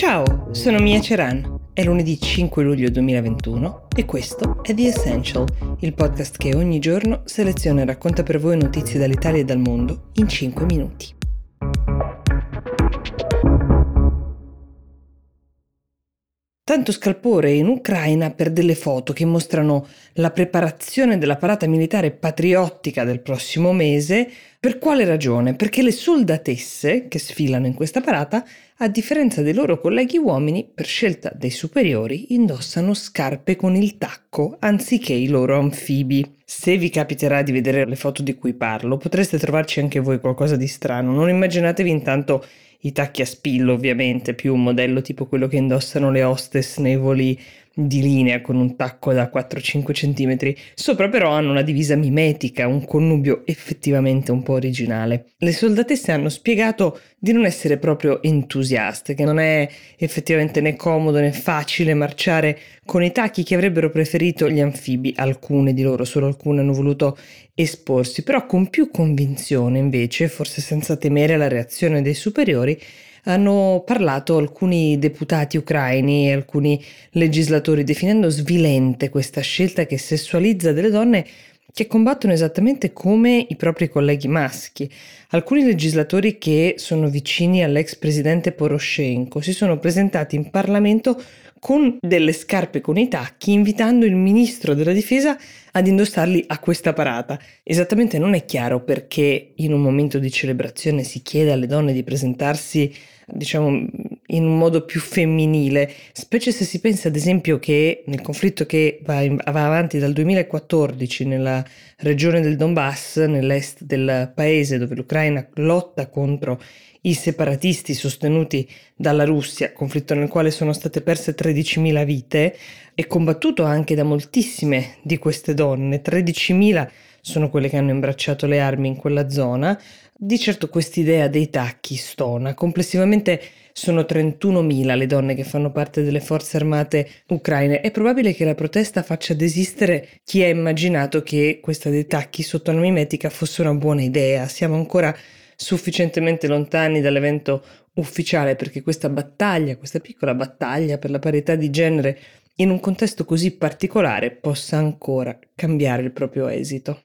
Ciao, sono Mia Ceran. È lunedì 5 luglio 2021 e questo è The Essential, il podcast che ogni giorno seleziona e racconta per voi notizie dall'Italia e dal mondo in 5 minuti. Tanto scalpore in Ucraina per delle foto che mostrano la preparazione della parata militare patriottica del prossimo mese. Per quale ragione? Perché le soldatesse che sfilano in questa parata, a differenza dei loro colleghi uomini, per scelta dei superiori, indossano scarpe con il tacco anziché i loro anfibi. Se vi capiterà di vedere le foto di cui parlo, potreste trovarci anche voi qualcosa di strano. Non immaginatevi intanto i tacchi a spillo ovviamente, più un modello tipo quello che indossano le hostess nei voli di linea con un tacco da 4-5 cm. Sopra però hanno una divisa mimetica, un connubio effettivamente un po' originale. Le soldatesse hanno spiegato di non essere proprio entusiaste, che non è effettivamente né comodo né facile marciare con i tacchi che avrebbero preferito gli anfibi, alcune di loro, solo alcune hanno voluto esporsi, però con più convinzione invece, forse senza temere la reazione dei superiori, hanno parlato alcuni deputati ucraini e alcuni legislatori definendo svilente questa scelta che sessualizza delle donne che combattono esattamente come i propri colleghi maschi. Alcuni legislatori che sono vicini all'ex presidente Poroshenko si sono presentati in Parlamento con delle scarpe con i tacchi, invitando il ministro della difesa ad indossarli a questa parata. Esattamente non è chiaro perché in un momento di celebrazione si chiede alle donne di presentarsi diciamo in un modo più femminile, specie se si pensa ad esempio che nel conflitto che va, in, va, avanti dal 2014 nella regione del Donbass, nell'est del paese dove l'Ucraina lotta contro i separatisti sostenuti dalla Russia, conflitto nel quale sono state perse 13.000 vite e combattuto anche da moltissime di queste donne, 13.000 sono quelle che hanno imbracciato le armi in quella zona. Di certo quest'idea dei tacchi stona. Complessivamente sono 31.000 le donne che fanno parte delle forze armate ucraine. È probabile che la protesta faccia desistere chi ha immaginato che questa dei tacchi sotto la mimetica fosse una buona idea. Siamo ancora sufficientemente lontani dall'evento ufficiale perché questa battaglia, questa piccola battaglia per la parità di genere in un contesto così particolare possa ancora cambiare il proprio esito.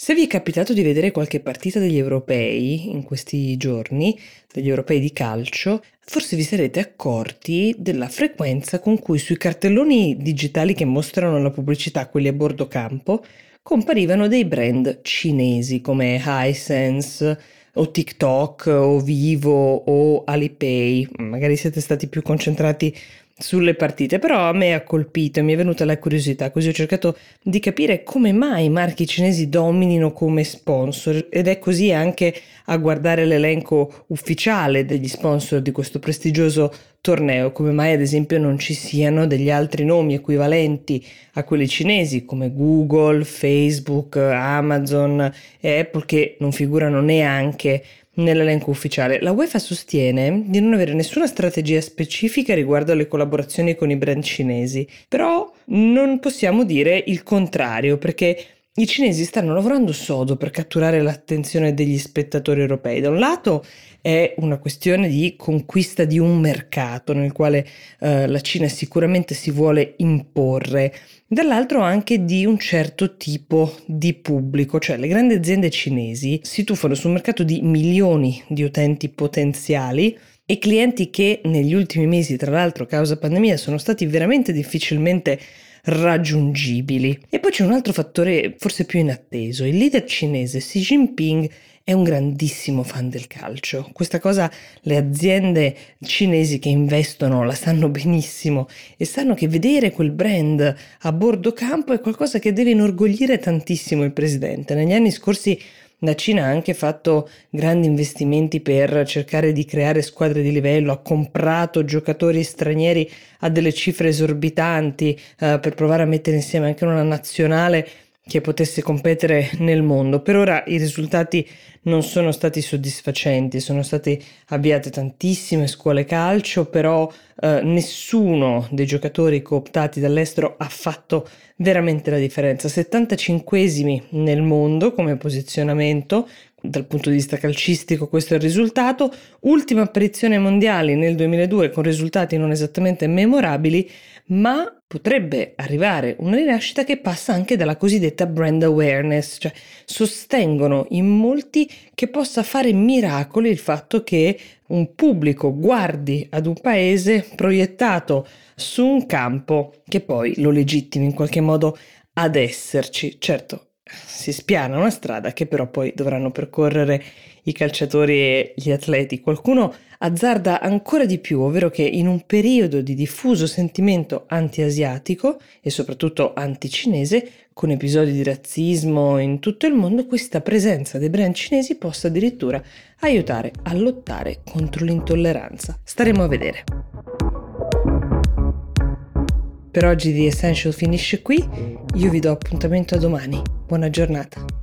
Se vi è capitato di vedere qualche partita degli europei in questi giorni, degli europei di calcio, forse vi sarete accorti della frequenza con cui sui cartelloni digitali che mostrano la pubblicità, quelli a bordo campo, comparivano dei brand cinesi come Hisense o TikTok o Vivo o Alipay. Magari siete stati più concentrati sulle partite, però a me ha colpito mi è venuta la curiosità, così ho cercato di capire come mai i marchi cinesi dominino come sponsor ed è così anche a guardare l'elenco ufficiale degli sponsor di questo prestigioso torneo, come mai ad esempio non ci siano degli altri nomi equivalenti a quelli cinesi come Google, Facebook, Amazon e Apple che non figurano neanche nell'elenco ufficiale. La UEFA sostiene di non avere nessuna strategia specifica riguardo alle collaborazioni con i brand cinesi, però non possiamo dire il contrario perché i cinesi stanno lavorando sodo per catturare l'attenzione degli spettatori europei. Da un lato è una questione di conquista di un mercato nel quale eh, la Cina sicuramente si vuole imporre, dall'altro anche di un certo tipo di pubblico, cioè le grandi aziende cinesi si tuffano sul mercato di milioni di utenti potenziali e clienti che negli ultimi mesi, tra l'altro, causa pandemia, sono stati veramente difficilmente raggiungibili. E poi c'è un altro fattore forse più inatteso. Il leader cinese Xi Jinping è un grandissimo fan del calcio. Questa cosa le aziende cinesi che investono la sanno benissimo e sanno che vedere quel brand a bordo campo è qualcosa che deve inorgoglire tantissimo il presidente. Negli anni scorsi la Cina ha anche fatto grandi investimenti per cercare di creare squadre di livello, ha comprato giocatori stranieri a delle cifre esorbitanti eh, per provare a mettere insieme anche una nazionale che potesse competere nel mondo. Per ora i risultati non sono stati soddisfacenti, sono state avviate tantissime scuole calcio, però eh, nessuno dei giocatori cooptati dall'estero ha fatto veramente la differenza. 75esimi nel mondo come posizionamento, dal punto di vista calcistico questo è il risultato. Ultima apparizione mondiale nel 2002 con risultati non esattamente memorabili, ma potrebbe arrivare una rinascita che passa anche dalla cosiddetta brand awareness, cioè sostengono in molti che possa fare miracoli il fatto che un pubblico guardi ad un paese proiettato su un campo che poi lo legittimi in qualche modo ad esserci. Certo, si spiana una strada che però poi dovranno percorrere i calciatori e gli atleti. Qualcuno azzarda ancora di più, ovvero che in un periodo di diffuso sentimento anti-asiatico e soprattutto anti-cinese, con episodi di razzismo in tutto il mondo, questa presenza dei brand cinesi possa addirittura aiutare a lottare contro l'intolleranza. Staremo a vedere. Per oggi The Essential finisce qui, io vi do appuntamento a domani. Buona giornata.